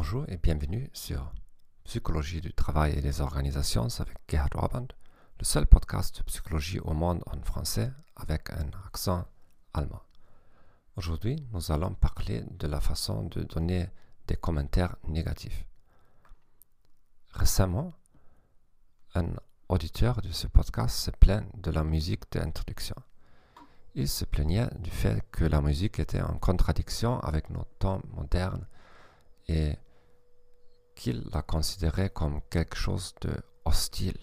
Bonjour et bienvenue sur Psychologie du travail et des organisations avec Gerhard Orband, le seul podcast de psychologie au monde en français avec un accent allemand. Aujourd'hui, nous allons parler de la façon de donner des commentaires négatifs. Récemment, un auditeur de ce podcast se plaint de la musique d'introduction. Il se plaignait du fait que la musique était en contradiction avec nos temps modernes et la considérait comme quelque chose de hostile.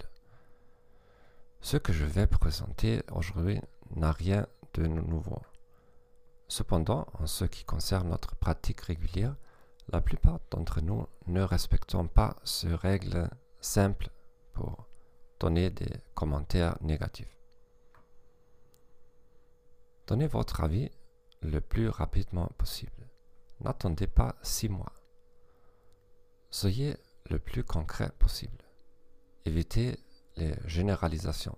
Ce que je vais présenter aujourd'hui n'a rien de nouveau. Cependant, en ce qui concerne notre pratique régulière, la plupart d'entre nous ne respectons pas ce règle simple pour donner des commentaires négatifs. Donnez votre avis le plus rapidement possible. N'attendez pas six mois. Soyez le plus concret possible. Évitez les généralisations.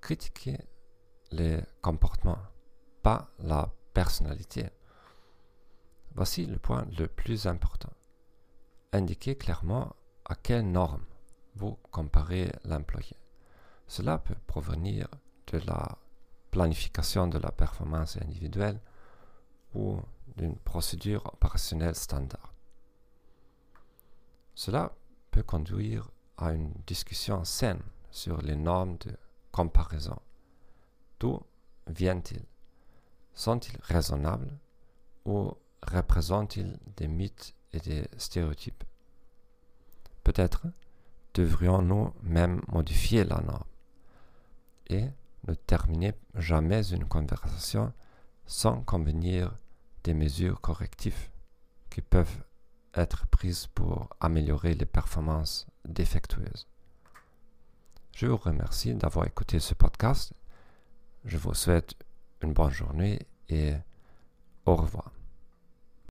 Critiquez les comportements, pas la personnalité. Voici le point le plus important. Indiquez clairement à quelle norme vous comparez l'employé. Cela peut provenir de la planification de la performance individuelle ou d'une procédure opérationnelle standard. Cela peut conduire à une discussion saine sur les normes de comparaison. D'où viennent-ils Sont-ils raisonnables ou représentent-ils des mythes et des stéréotypes? Peut-être devrions-nous même modifier la norme et ne terminer jamais une conversation sans convenir des mesures correctives qui peuvent être prises pour améliorer les performances défectueuses. Je vous remercie d'avoir écouté ce podcast. Je vous souhaite une bonne journée et au revoir.